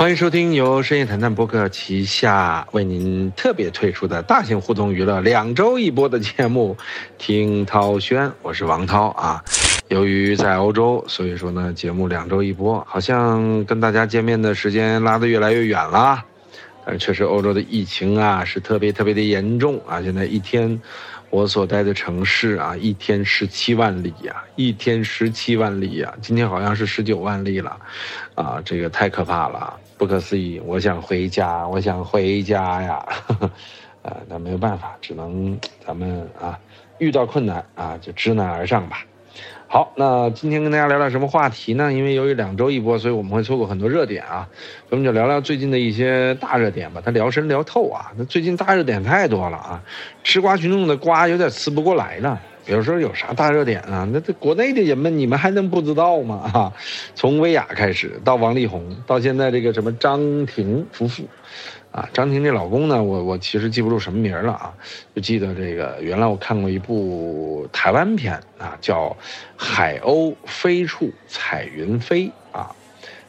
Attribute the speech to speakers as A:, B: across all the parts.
A: 欢迎收听由深夜谈谈播客旗下为您特别推出的大型互动娱乐两周一播的节目《听涛轩》，我是王涛啊。由于在欧洲，所以说呢，节目两周一播，好像跟大家见面的时间拉得越来越远了。但确实，欧洲的疫情啊是特别特别的严重啊！现在一天，我所在的城市啊，一天十七万里呀，一天十七万里呀，今天好像是十九万里了，啊，这个太可怕了。不可思议，我想回家，我想回家呀，呃，那没有办法，只能咱们啊，遇到困难啊，就知难而上吧。好，那今天跟大家聊聊什么话题呢？因为由于两周一播，所以我们会错过很多热点啊，咱们就聊聊最近的一些大热点吧，它聊深聊透啊。那最近大热点太多了啊，吃瓜群众的瓜有点吃不过来了。比如说有啥大热点啊？那这国内的人们，你们还能不知道吗？啊，从薇娅开始，到王力宏，到现在这个什么张庭夫妇，啊，张庭这老公呢，我我其实记不住什么名了啊，就记得这个原来我看过一部台湾片啊，叫《海鸥飞处彩云飞》啊。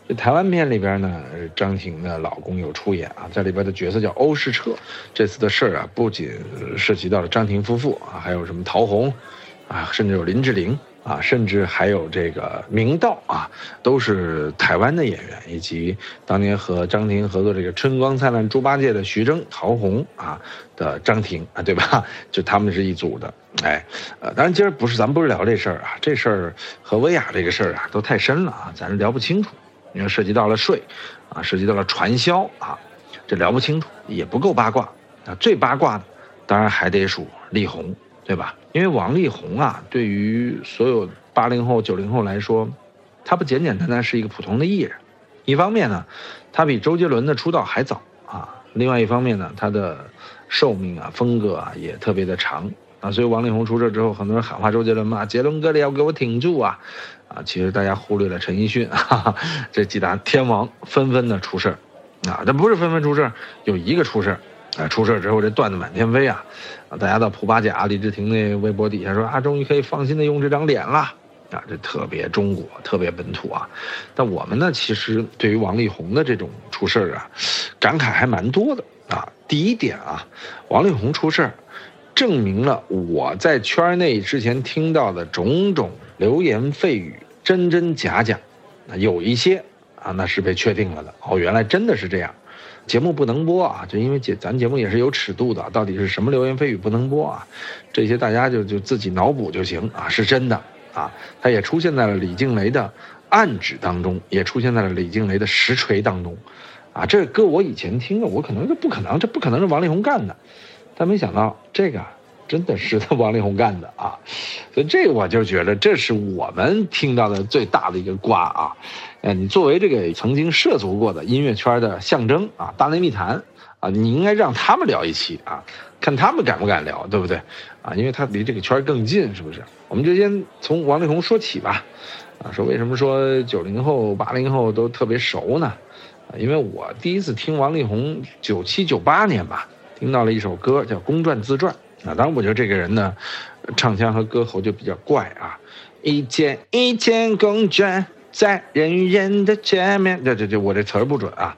A: 这台湾片里边呢，张庭的老公有出演啊，在里边的角色叫欧世彻。这次的事儿啊，不仅涉及到了张庭夫妇啊，还有什么陶虹，啊，甚至有林志玲啊，甚至还有这个明道啊，都是台湾的演员，以及当年和张庭合作这个《春光灿烂猪八戒》的徐峥、陶虹啊的张庭啊，对吧？就他们是一组的。哎，呃，当然今儿不是咱们不是聊这事儿啊，这事儿和薇娅这个事儿啊都太深了啊，咱聊不清楚。因为，涉及到了税，啊，涉及到了传销啊，这聊不清楚，也不够八卦啊。最八卦的，当然还得数力宏，对吧？因为王力宏啊，对于所有八零后、九零后来说，他不简简单单是一个普通的艺人。一方面呢，他比周杰伦的出道还早啊；另外一方面呢，他的寿命啊、风格啊也特别的长啊。所以王力宏出事之后，很多人喊话周杰伦嘛：“杰伦哥，你要给我挺住啊！”啊，其实大家忽略了陈奕迅，哈哈，这几大天王纷纷的出事，啊，这不是纷纷出事，有一个出事，啊，出事之后这段子满天飞啊，啊，大家到蒲巴甲李治廷那微博底下说啊，终于可以放心的用这张脸了，啊，这特别中国，特别本土啊。但我们呢，其实对于王力宏的这种出事啊，感慨还蛮多的啊。第一点啊，王力宏出事，证明了我在圈内之前听到的种种。流言蜚语真真假假，那有一些啊，那是被确定了的。哦，原来真的是这样，节目不能播啊，就因为节咱节目也是有尺度的，到底是什么流言蜚语不能播啊？这些大家就就自己脑补就行啊，是真的啊。它也出现在了李静蕾的暗指当中，也出现在了李静蕾的实锤当中，啊，这搁我以前听了，我可能就不可能，这不可能是王力宏干的，但没想到这个。真的是他王力宏干的啊，所以这我就觉得这是我们听到的最大的一个瓜啊！哎，你作为这个曾经涉足过的音乐圈的象征啊，大内密谈啊，你应该让他们聊一期啊，看他们敢不敢聊，对不对啊？因为他离这个圈更近，是不是？我们就先从王力宏说起吧，啊，说为什么说九零后、八零后都特别熟呢？啊，因为我第一次听王力宏九七九八年吧，听到了一首歌叫《公转自转》。啊，当然，我觉得这个人呢，唱腔和歌喉就比较怪啊。一件一件公转在人与人的前面，这这这，我这词儿不准啊。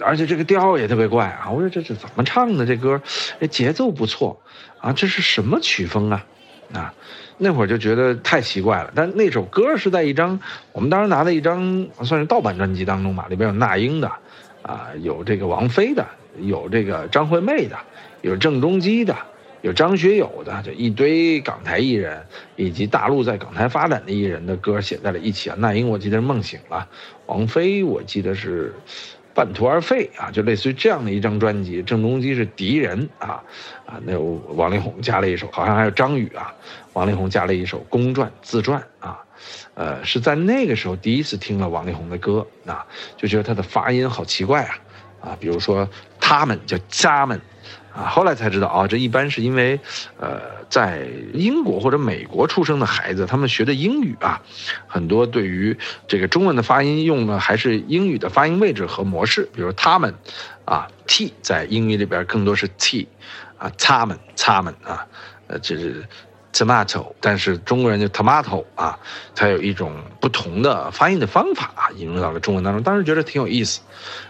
A: 而且这个调也特别怪啊。我说这这怎么唱的？这歌，这节奏不错啊。这是什么曲风啊？啊，那会儿就觉得太奇怪了。但那首歌是在一张我们当时拿的一张算是盗版专辑当中吧，里边有那英的，啊，有这个王菲的，有这个张惠妹的，有郑中基的。有张学友的，就一堆港台艺人，以及大陆在港台发展的艺人的歌写在了一起啊。那英我记得是梦醒了，王菲我记得是半途而废啊，就类似于这样的一张专辑。郑中基是敌人啊啊，那王力宏加了一首，好像还有张宇啊，王力宏加了一首公传自传啊，呃，是在那个时候第一次听了王力宏的歌啊，就觉得他的发音好奇怪啊啊，比如说他们叫家们。啊，后来才知道啊，这一般是因为，呃，在英国或者美国出生的孩子，他们学的英语啊，很多对于这个中文的发音用的还是英语的发音位置和模式，比如他们，啊，t 在英语里边更多是 t，啊，他们，他们啊，呃，这是 tomato，但是中国人就 tomato 啊，它有一种不同的发音的方法啊，引入到了中文当中，当时觉得挺有意思。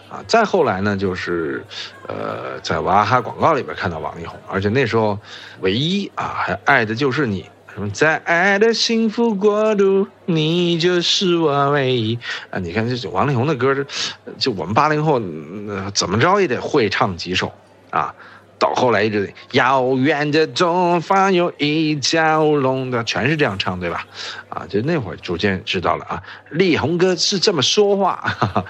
A: 啊，再后来呢，就是呃，在娃哈哈广告里边看到王力宏，而且那时候唯一啊，还爱的就是你。什么在爱的幸福国度，你就是我唯一啊！你看，这王力宏的歌，就我们八零后怎么着也得会唱几首啊。到后来一直遥远的东方有一条龙的，全是这样唱，对吧？啊，就那会儿逐渐知道了啊，力宏哥是这么说话哈哈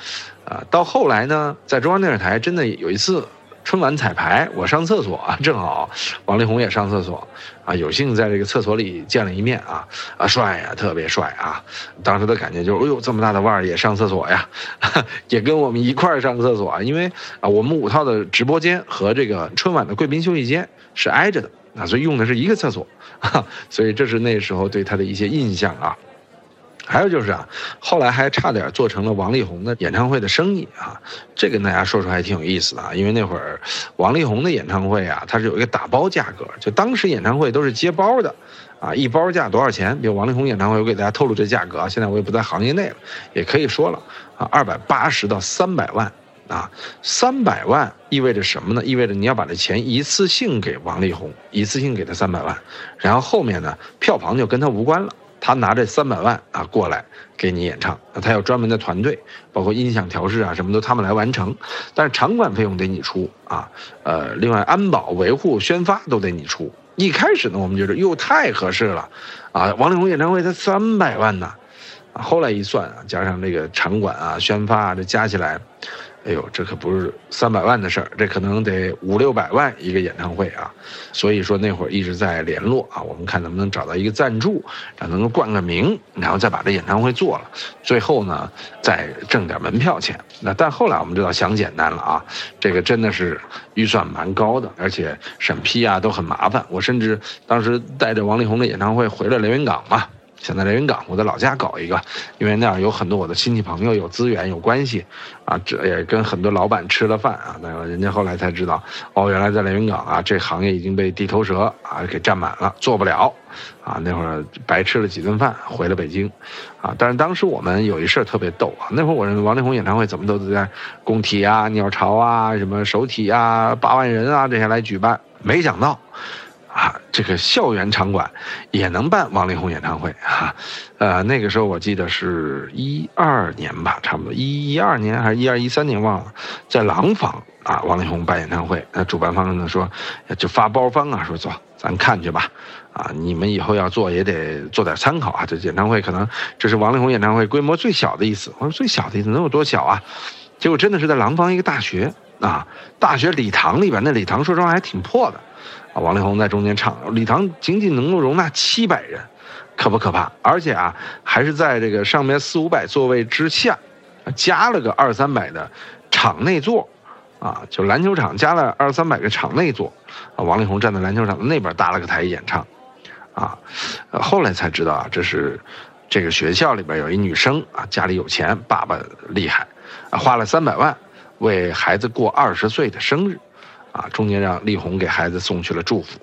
A: 啊。到后来呢，在中央电视台真的有一次。春晚彩排，我上厕所啊，正好王力宏也上厕所，啊，有幸在这个厕所里见了一面啊，啊，帅呀，特别帅啊！当时的感觉就是，哎呦，这么大的腕儿也上厕所呀，也跟我们一块儿上厕所啊，因为啊，我们五套的直播间和这个春晚的贵宾休息间是挨着的啊，所以用的是一个厕所，所以这是那时候对他的一些印象啊。还有就是啊，后来还差点做成了王力宏的演唱会的生意啊，这跟大家说说还挺有意思的啊，因为那会儿王力宏的演唱会啊，它是有一个打包价格，就当时演唱会都是接包的，啊，一包价多少钱？比如王力宏演唱会，我给大家透露这价格啊，现在我也不在行业内了，也可以说了啊，二百八十到三百万啊，三百万意味着什么呢？意味着你要把这钱一次性给王力宏，一次性给他三百万，然后后面呢，票房就跟他无关了。他拿这三百万啊过来给你演唱，他有专门的团队，包括音响调试啊，什么都他们来完成，但是场馆费用得你出啊，呃，另外安保维护、宣发都得你出。一开始呢，我们觉得哟太合适了，啊，王力宏演唱会才三百万呢，啊，后来一算啊，加上这个场馆啊、宣发啊，这加起来。哎呦，这可不是三百万的事儿，这可能得五六百万一个演唱会啊！所以说那会儿一直在联络啊，我们看能不能找到一个赞助，啊能够冠个名，然后再把这演唱会做了，最后呢再挣点门票钱。那但后来我们知道想简单了啊，这个真的是预算蛮高的，而且审批啊都很麻烦。我甚至当时带着王力宏的演唱会回了连云港嘛。想在连云港，我在老家搞一个，因为那样有很多我的亲戚朋友，有资源有关系，啊，这也跟很多老板吃了饭啊。那人家后来才知道，哦，原来在连云港啊，这行业已经被地头蛇啊给占满了，做不了，啊，那会儿白吃了几顿饭，回了北京，啊，但是当时我们有一事儿特别逗啊，那会儿我认为王力宏演唱会怎么都在工体啊、鸟巢啊、什么首体啊、八万人啊这些来举办，没想到。这个校园场馆也能办王力宏演唱会啊，呃，那个时候我记得是一二年吧，差不多一一二年还是一二一三年忘了，在廊坊啊，王力宏办演唱会，那主办方呢说就发包方啊，说走，咱看去吧，啊，你们以后要做也得做点参考啊，这演唱会可能这是王力宏演唱会规模最小的一次，我说最小的一次能有多小啊？结果真的是在廊坊一个大学啊，大学礼堂里边，那礼堂说实话还挺破的。啊王力宏在中间唱，礼堂仅仅能够容纳七百人，可不可怕？而且啊，还是在这个上面四五百座位之下，加了个二三百的场内座，啊，就篮球场加了二三百个场内座，啊，王力宏站在篮球场的那边搭了个台演唱，啊，后来才知道啊，这是这个学校里边有一女生啊，家里有钱，爸爸厉害，啊，花了三百万为孩子过二十岁的生日。啊，中间让力宏给孩子送去了祝福，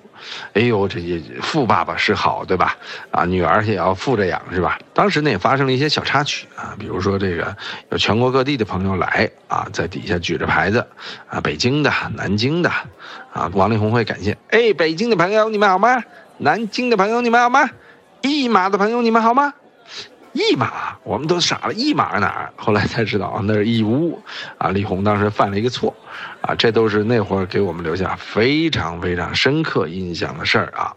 A: 哎呦，这些富爸爸是好，对吧？啊，女儿也要富着养，是吧？当时呢也发生了一些小插曲啊，比如说这个有全国各地的朋友来啊，在底下举着牌子，啊，北京的、南京的，啊，王力宏会感谢，哎，北京的朋友你们好吗？南京的朋友你们好吗？一马的朋友你们好吗？一马，我们都傻了，一马哪儿？后来才知道，那是义乌，啊，李红当时犯了一个错，啊，这都是那会儿给我们留下非常非常深刻印象的事儿啊。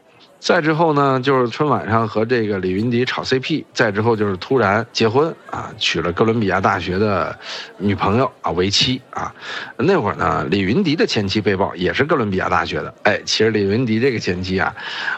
A: 再之后呢，就是春晚上和这个李云迪炒 CP。再之后就是突然结婚啊，娶了哥伦比亚大学的女朋友啊为妻啊。那会儿呢，李云迪的前妻被曝也是哥伦比亚大学的。哎，其实李云迪这个前妻啊，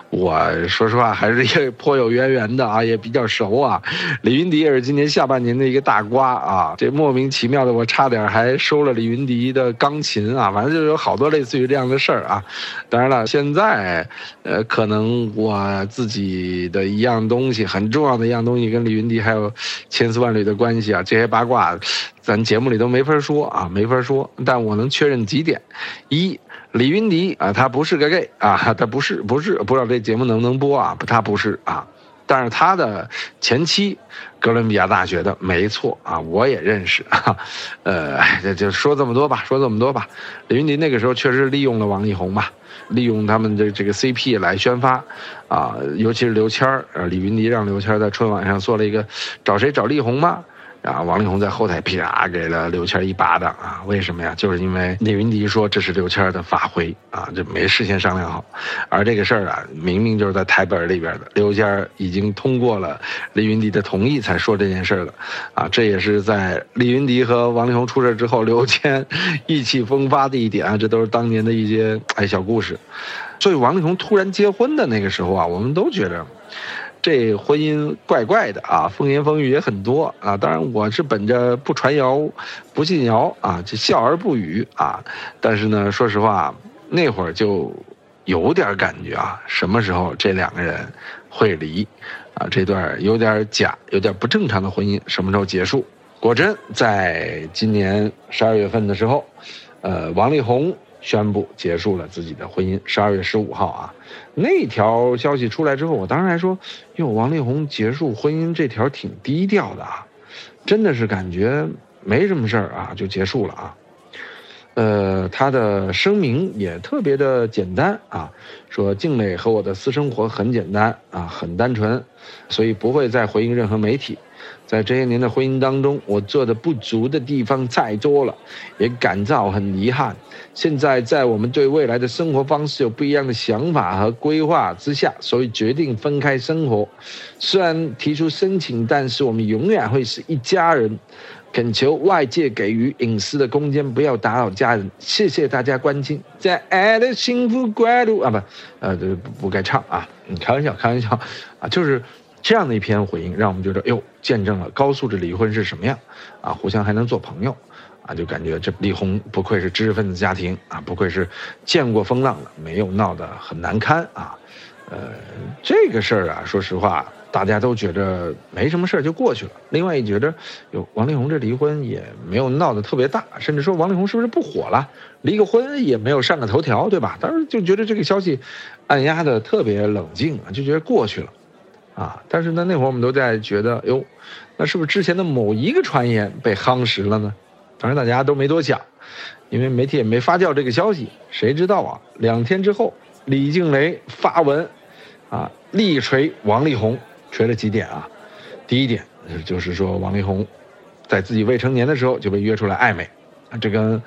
A: 我说实话还是也颇有渊源的啊，也比较熟啊。李云迪也是今年下半年的一个大瓜啊。这莫名其妙的，我差点还收了李云迪的钢琴啊。反正就有好多类似于这样的事儿啊。当然了，现在呃可能。我自己的一样东西，很重要的一样东西，跟李云迪还有千丝万缕的关系啊！这些八卦，咱节目里都没法说啊，没法说。但我能确认几点：一，李云迪啊，他不是个 gay 啊，他不是，不是，不知道这节目能不能播啊？他不是啊。但是他的前妻，哥伦比亚大学的，没错啊，我也认识啊。呃，就就说这么多吧，说这么多吧。李云迪那个时候确实利用了王力宏吧，利用他们的这个 CP 来宣发，啊，尤其是刘谦儿，呃，李云迪让刘谦儿在春晚上做了一个找谁找力宏吗？然后王力宏在后台啪给了刘谦一巴掌啊！为什么呀？就是因为李云迪说这是刘谦的发挥啊，就没事先商量好。而这个事儿啊，明明就是在台本里边的，刘谦已经通过了李云迪的同意才说这件事的，啊，这也是在李云迪和王力宏出事之后，刘谦 意气风发的一点啊，这都是当年的一些哎小故事。所以王力宏突然结婚的那个时候啊，我们都觉得。这婚姻怪怪的啊，风言风语也很多啊。当然，我是本着不传谣、不信谣啊，就笑而不语啊。但是呢，说实话，那会儿就有点感觉啊，什么时候这两个人会离啊？这段有点假、有点不正常的婚姻什么时候结束？果真在今年十二月份的时候，呃，王力宏。宣布结束了自己的婚姻。十二月十五号啊，那条消息出来之后，我当时还说：“哟，王力宏结束婚姻这条挺低调的啊，真的是感觉没什么事儿啊，就结束了啊。”呃，他的声明也特别的简单啊，说静蕾和我的私生活很简单啊，很单纯，所以不会再回应任何媒体。在这些年的婚姻当中，我做的不足的地方太多了，也感到很遗憾。现在在我们对未来的生活方式有不一样的想法和规划之下，所以决定分开生活。虽然提出申请，但是我们永远会是一家人。恳求外界给予隐私的空间，不要打扰家人。谢谢大家关心，在爱的幸福国度啊，不，呃，不不该唱啊，你开玩笑，开玩笑，啊，就是。这样的一篇回应，让我们觉得，哟，见证了高素质离婚是什么样，啊，互相还能做朋友，啊，就感觉这李红不愧是知识分子家庭啊，不愧是见过风浪的，没有闹得很难堪啊，呃，这个事儿啊，说实话，大家都觉得没什么事儿就过去了。另外一觉得，哟，王力宏这离婚也没有闹得特别大，甚至说王力宏是不是不火了，离个婚也没有上个头条，对吧？当时就觉得这个消息按压的特别冷静啊，就觉得过去了。啊！但是呢，那会儿我们都在觉得，哟，那是不是之前的某一个传言被夯实了呢？当然大家都没多想，因为媒体也没发酵这个消息。谁知道啊？两天之后，李静蕾发文，啊，力锤王力宏，锤了几点啊？第一点就是说，王力宏在自己未成年的时候就被约出来暧昧，这跟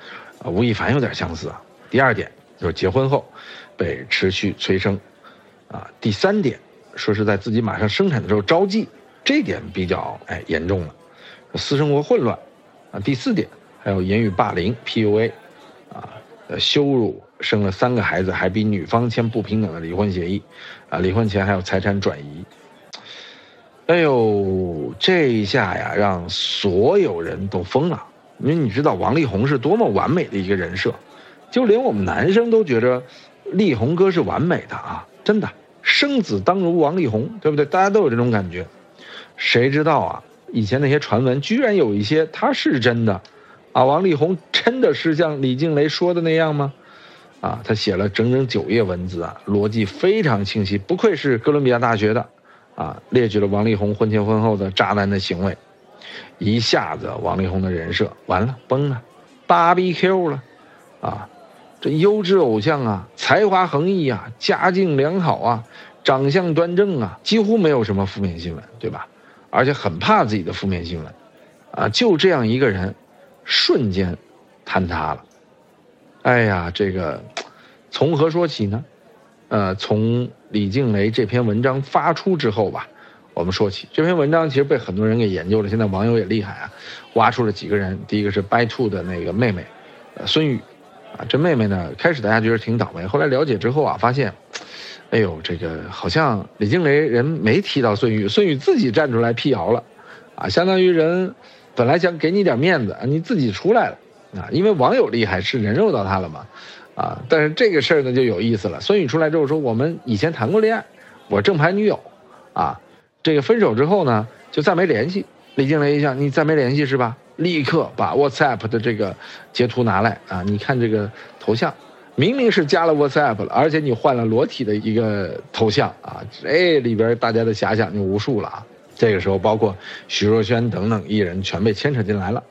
A: 吴亦凡有点相似啊。第二点就是结婚后被持续催生，啊，第三点。说是在自己马上生产的时候招妓，这点比较哎严重了，私生活混乱，啊，第四点还有言语霸凌 PUA，啊，呃羞辱，生了三个孩子还逼女方签不平等的离婚协议，啊，离婚前还有财产转移，哎呦，这一下呀让所有人都疯了，因为你知道王力宏是多么完美的一个人设，就连我们男生都觉着力宏哥是完美的啊，真的。生子当如王力宏，对不对？大家都有这种感觉。谁知道啊？以前那些传闻，居然有一些他是真的，啊，王力宏真的是像李静蕾说的那样吗？啊，他写了整整九页文字啊，逻辑非常清晰，不愧是哥伦比亚大学的，啊，列举了王力宏婚前婚后的渣男的行为，一下子王力宏的人设完了崩了，芭比 Q 了，啊。这优质偶像啊，才华横溢啊，家境良好啊，长相端正啊，几乎没有什么负面新闻，对吧？而且很怕自己的负面新闻，啊，就这样一个人，瞬间坍塌了。哎呀，这个从何说起呢？呃，从李静蕾这篇文章发出之后吧，我们说起这篇文章，其实被很多人给研究了。现在网友也厉害啊，挖出了几个人。第一个是 By Two 的那个妹妹，呃，孙宇。啊，这妹妹呢，开始大家觉得挺倒霉，后来了解之后啊，发现，哎呦，这个好像李静蕾人没提到孙宇，孙宇自己站出来辟谣了，啊，相当于人本来想给你点面子，你自己出来了，啊，因为网友厉害是人肉到他了嘛，啊，但是这个事儿呢就有意思了，孙宇出来之后说我们以前谈过恋爱，我正牌女友，啊，这个分手之后呢就再没联系，李静蕾一想你再没联系是吧？立刻把 WhatsApp 的这个截图拿来啊！你看这个头像，明明是加了 WhatsApp 了，而且你换了裸体的一个头像啊，这里边大家的遐想就无数了啊。这个时候，包括许若瑄等等艺人全被牵扯进来了，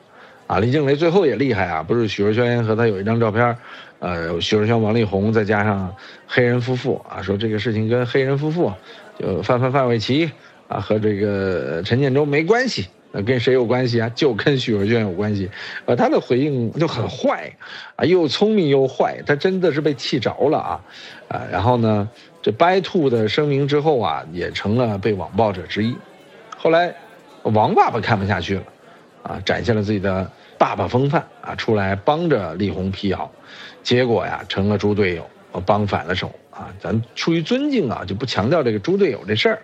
A: 啊，李静蕾最后也厉害啊，不是许若瑄和他有一张照片，呃，许若瑄、王力宏再加上黑人夫妇啊，说这个事情跟黑人夫妇，就范范范玮琪啊和这个陈建州没关系。那跟谁有关系啊？就跟许文娟有关系，呃，他的回应就很坏，啊，又聪明又坏，他真的是被气着了啊，啊，然后呢，这白兔的声明之后啊，也成了被网暴者之一。后来，王爸爸看不下去了，啊，展现了自己的爸爸风范啊，出来帮着力宏辟谣，结果呀，成了猪队友，帮反了手啊。咱出于尊敬啊，就不强调这个猪队友这事儿，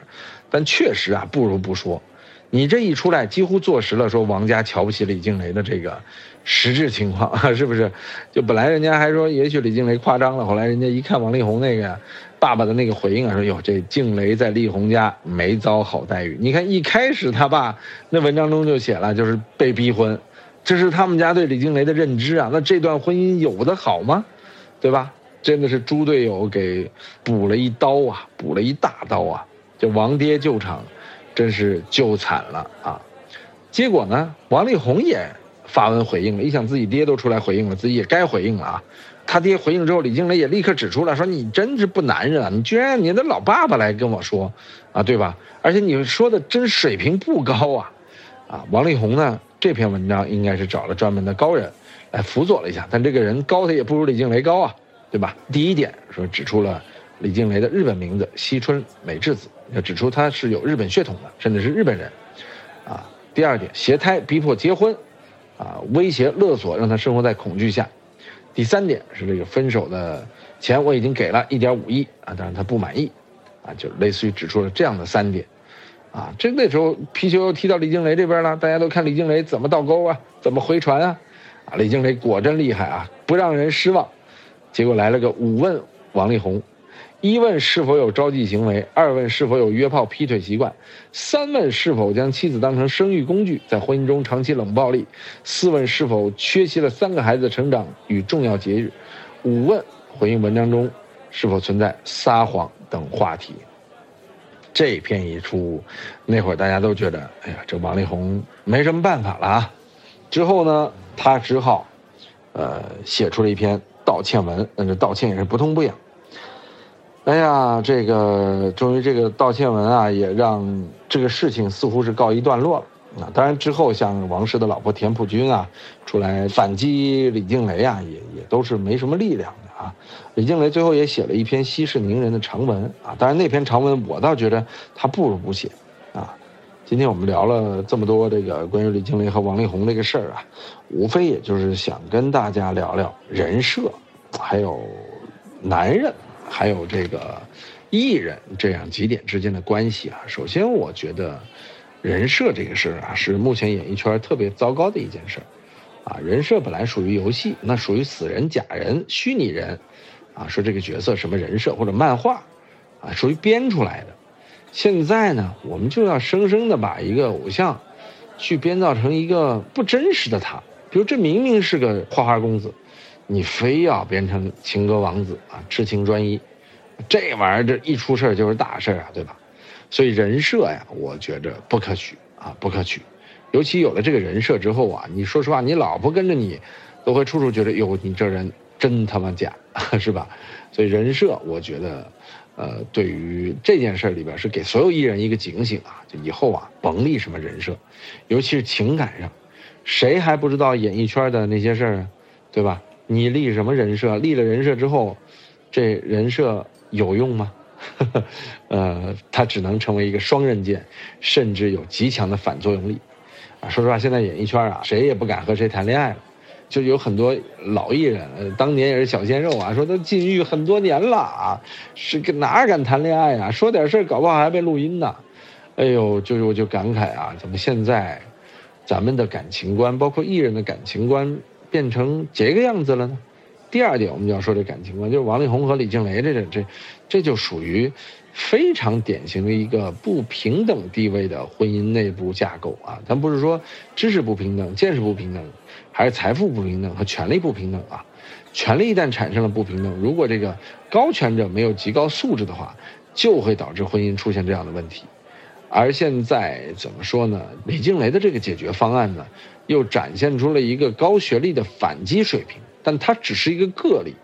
A: 但确实啊，不如不说。你这一出来，几乎坐实了说王家瞧不起李静蕾的这个实质情况，是不是？就本来人家还说也许李静蕾夸张了，后来人家一看王力宏那个爸爸的那个回应啊，说哟这静蕾在力宏家没遭好待遇。你看一开始他爸那文章中就写了，就是被逼婚，这是他们家对李静蕾的认知啊。那这段婚姻有的好吗？对吧？真的是猪队友给补了一刀啊，补了一大刀啊！就王爹救场。真是救惨了啊！结果呢，王力宏也发文回应了。一想自己爹都出来回应了，自己也该回应了啊。他爹回应之后，李静蕾也立刻指出了，说你真是不男人啊！你居然让你的老爸爸来跟我说，啊，对吧？而且你说的真水平不高啊！啊，王力宏呢，这篇文章应该是找了专门的高人来辅佐了一下，但这个人高他也不如李静蕾高啊，对吧？第一点说指出了李静蕾的日本名字西村美智子。要指出他是有日本血统的，甚至是日本人，啊。第二点，携胎逼迫结婚，啊，威胁勒索，让他生活在恐惧下。第三点是这个分手的钱我已经给了一点五亿啊，但是他不满意，啊，就类似于指出了这样的三点，啊，这那时候皮球又踢到李静蕾这边了，大家都看李静蕾怎么倒钩啊，怎么回传啊，啊，李静蕾果真厉害啊，不让人失望。结果来了个五问王力宏。一问是否有招妓行为，二问是否有约炮劈腿习惯，三问是否将妻子当成生育工具，在婚姻中长期冷暴力，四问是否缺席了三个孩子的成长与重要节日，五问回应文章中是否存在撒谎等话题。这篇一出，那会儿大家都觉得，哎呀，这王力宏没什么办法了啊。之后呢，他只好，呃，写出了一篇道歉文，但是道歉也是不痛不痒。哎呀，这个终于这个道歉文啊，也让这个事情似乎是告一段落了啊。当然之后像王石的老婆田朴珺啊，出来反击李静蕾啊，也也都是没什么力量的啊。李静蕾最后也写了一篇息事宁人的长文啊，当然那篇长文我倒觉得他不如不写啊。今天我们聊了这么多这个关于李静蕾和王力宏这个事儿啊，无非也就是想跟大家聊聊人设，还有男人。还有这个艺人这样几点之间的关系啊，首先我觉得人设这个事儿啊，是目前演艺圈特别糟糕的一件事儿啊。人设本来属于游戏，那属于死人、假人、虚拟人啊，说这个角色什么人设或者漫画啊，属于编出来的。现在呢，我们就要生生的把一个偶像去编造成一个不真实的他，比如这明明是个花花公子。你非要变成情歌王子啊，痴情专一，这玩意儿这一出事儿就是大事儿啊，对吧？所以人设呀，我觉着不可取啊，不可取。尤其有了这个人设之后啊，你说实话，你老婆跟着你，都会处处觉得哟，你这人真他妈假，是吧？所以人设，我觉得，呃，对于这件事里边是给所有艺人一个警醒啊，就以后啊，甭立什么人设，尤其是情感上，谁还不知道演艺圈的那些事儿啊，对吧？你立什么人设？立了人设之后，这人设有用吗？呃，它只能成为一个双刃剑，甚至有极强的反作用力。啊，说实话，现在演艺圈啊，谁也不敢和谁谈恋爱了。就有很多老艺人，当年也是小鲜肉啊，说都禁欲很多年了啊，是哪敢谈恋爱啊？说点事儿，搞不好还被录音呢。哎呦，就我就感慨啊，怎么现在咱们的感情观，包括艺人的感情观？变成这个样子了呢？第二点，我们就要说这感情观，就是王力宏和李静蕾这这这，这就属于非常典型的一个不平等地位的婚姻内部架构啊。咱不是说知识不平等、见识不平等，还是财富不平等和权力不平等啊？权力一旦产生了不平等，如果这个高权者没有极高素质的话，就会导致婚姻出现这样的问题。而现在怎么说呢？李静蕾的这个解决方案呢，又展现出了一个高学历的反击水平，但它只是一个个例，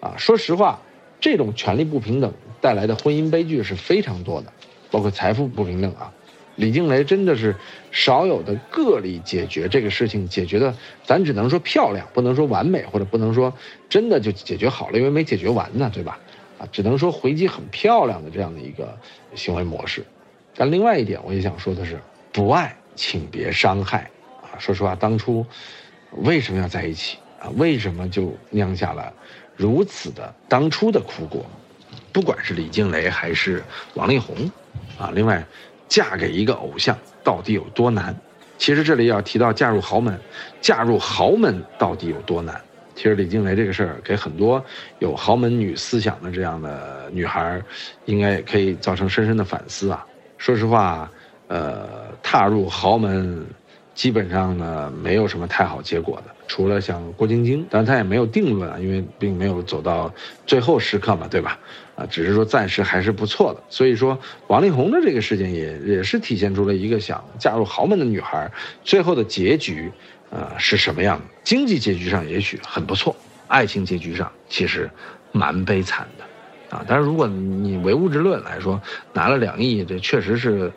A: 啊，说实话，这种权力不平等带来的婚姻悲剧是非常多的，包括财富不平等啊。李静蕾真的是少有的个例解决这个事情，解决的咱只能说漂亮，不能说完美，或者不能说真的就解决好了，因为没解决完呢，对吧？啊，只能说回击很漂亮的这样的一个行为模式。但另外一点，我也想说的是，不爱请别伤害！说实话，当初为什么要在一起啊？为什么就酿下了如此的当初的苦果？不管是李静蕾还是王力宏，啊，另外。嫁给一个偶像到底有多难？其实这里要提到嫁入豪门，嫁入豪门到底有多难？其实李静蕾这个事儿给很多有豪门女思想的这样的女孩，应该可以造成深深的反思啊。说实话，呃，踏入豪门，基本上呢没有什么太好结果的，除了像郭晶晶，但她也没有定论啊，因为并没有走到最后时刻嘛，对吧？啊，只是说暂时还是不错的，所以说王力宏的这个事件也也是体现出了一个想嫁入豪门的女孩最后的结局，呃是什么样的？经济结局上也许很不错，爱情结局上其实蛮悲惨的，啊，但是如果你唯物质论来说，拿了两亿，这确实是，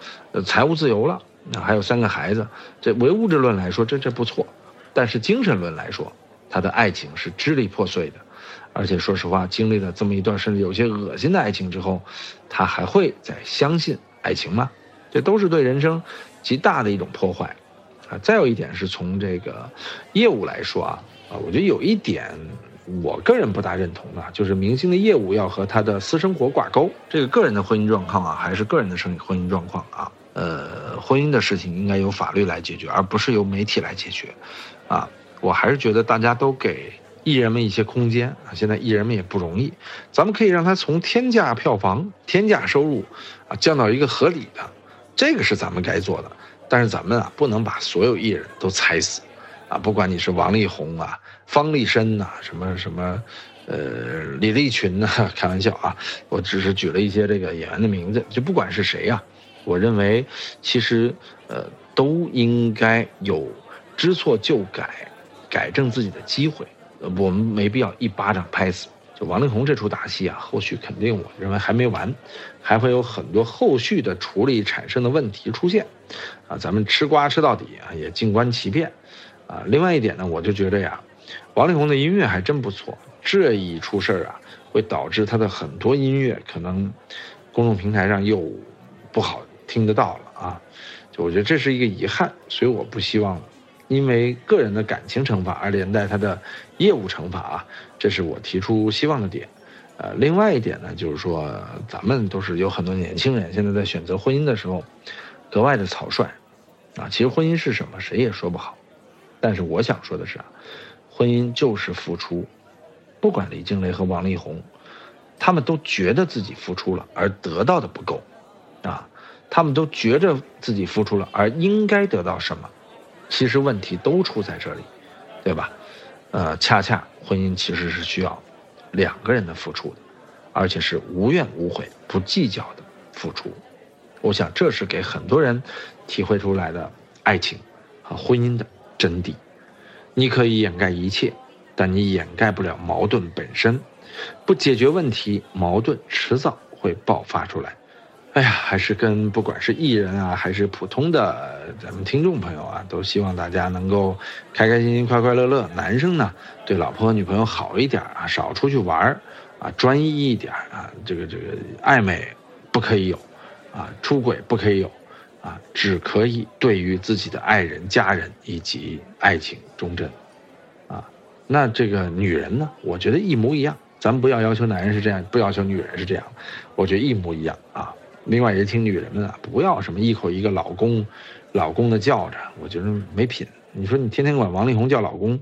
A: 财务自由了，啊，还有三个孩子，这唯物质论来说，这这不错，但是精神论来说，他的爱情是支离破碎的。而且说实话，经历了这么一段甚至有些恶心的爱情之后，他还会再相信爱情吗？这都是对人生极大的一种破坏，啊！再有一点是从这个业务来说啊，啊，我觉得有一点我个人不大认同的，就是明星的业务要和他的私生活挂钩。这个个人的婚姻状况啊，还是个人的生婚姻状况啊，呃，婚姻的事情应该由法律来解决，而不是由媒体来解决，啊，我还是觉得大家都给。艺人们一些空间啊，现在艺人们也不容易，咱们可以让他从天价票房、天价收入，啊降到一个合理的，这个是咱们该做的。但是咱们啊，不能把所有艺人都踩死，啊，不管你是王力宏啊、方力申呐、什么什么，呃，李立群呐，开玩笑啊，我只是举了一些这个演员的名字，就不管是谁呀，我认为其实呃都应该有知错就改、改正自己的机会。我们没必要一巴掌拍死。就王力宏这出大戏啊，后续肯定我认为还没完，还会有很多后续的处理产生的问题出现，啊，咱们吃瓜吃到底啊，也静观其变，啊，另外一点呢，我就觉得呀，王力宏的音乐还真不错，这一出事儿啊，会导致他的很多音乐可能公众平台上又不好听得到了啊，就我觉得这是一个遗憾，所以我不希望。因为个人的感情惩罚而连带他的业务惩罚啊，这是我提出希望的点。呃，另外一点呢，就是说咱们都是有很多年轻人现在在选择婚姻的时候，格外的草率，啊，其实婚姻是什么，谁也说不好。但是我想说的是啊，婚姻就是付出，不管李静蕾和王力宏，他们都觉得自己付出了而得到的不够，啊，他们都觉着自己付出了而应该得到什么。其实问题都出在这里，对吧？呃，恰恰婚姻其实是需要两个人的付出的，而且是无怨无悔、不计较的付出。我想这是给很多人体会出来的爱情和婚姻的真谛。你可以掩盖一切，但你掩盖不了矛盾本身。不解决问题，矛盾迟早会爆发出来。哎呀，还是跟不管是艺人啊，还是普通的咱们听众朋友啊，都希望大家能够开开心心、快快乐乐。男生呢，对老婆和女朋友好一点啊，少出去玩儿啊，专一一点啊。这个这个暧昧不可以有，啊，出轨不可以有，啊，只可以对于自己的爱人、家人以及爱情忠贞，啊。那这个女人呢，我觉得一模一样。咱们不要要求男人是这样，不要求女人是这样，我觉得一模一样啊。另外也请女人们啊，不要什么一口一个老公，老公的叫着，我觉得没品。你说你天天管王力宏叫老公，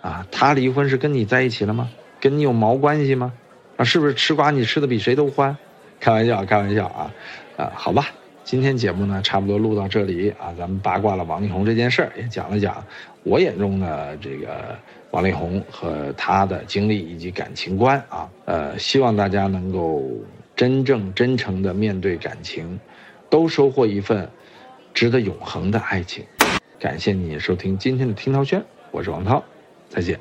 A: 啊，他离婚是跟你在一起了吗？跟你有毛关系吗？啊，是不是吃瓜你吃的比谁都欢？开玩笑，开玩笑啊，啊，好吧，今天节目呢，差不多录到这里啊，咱们八卦了王力宏这件事儿，也讲了讲我眼中的这个王力宏和他的经历以及感情观啊。呃，希望大家能够真正真诚的面对感情，都收获一份值得永恒的爱情。感谢你收听今天的听涛轩，我是王涛，再见。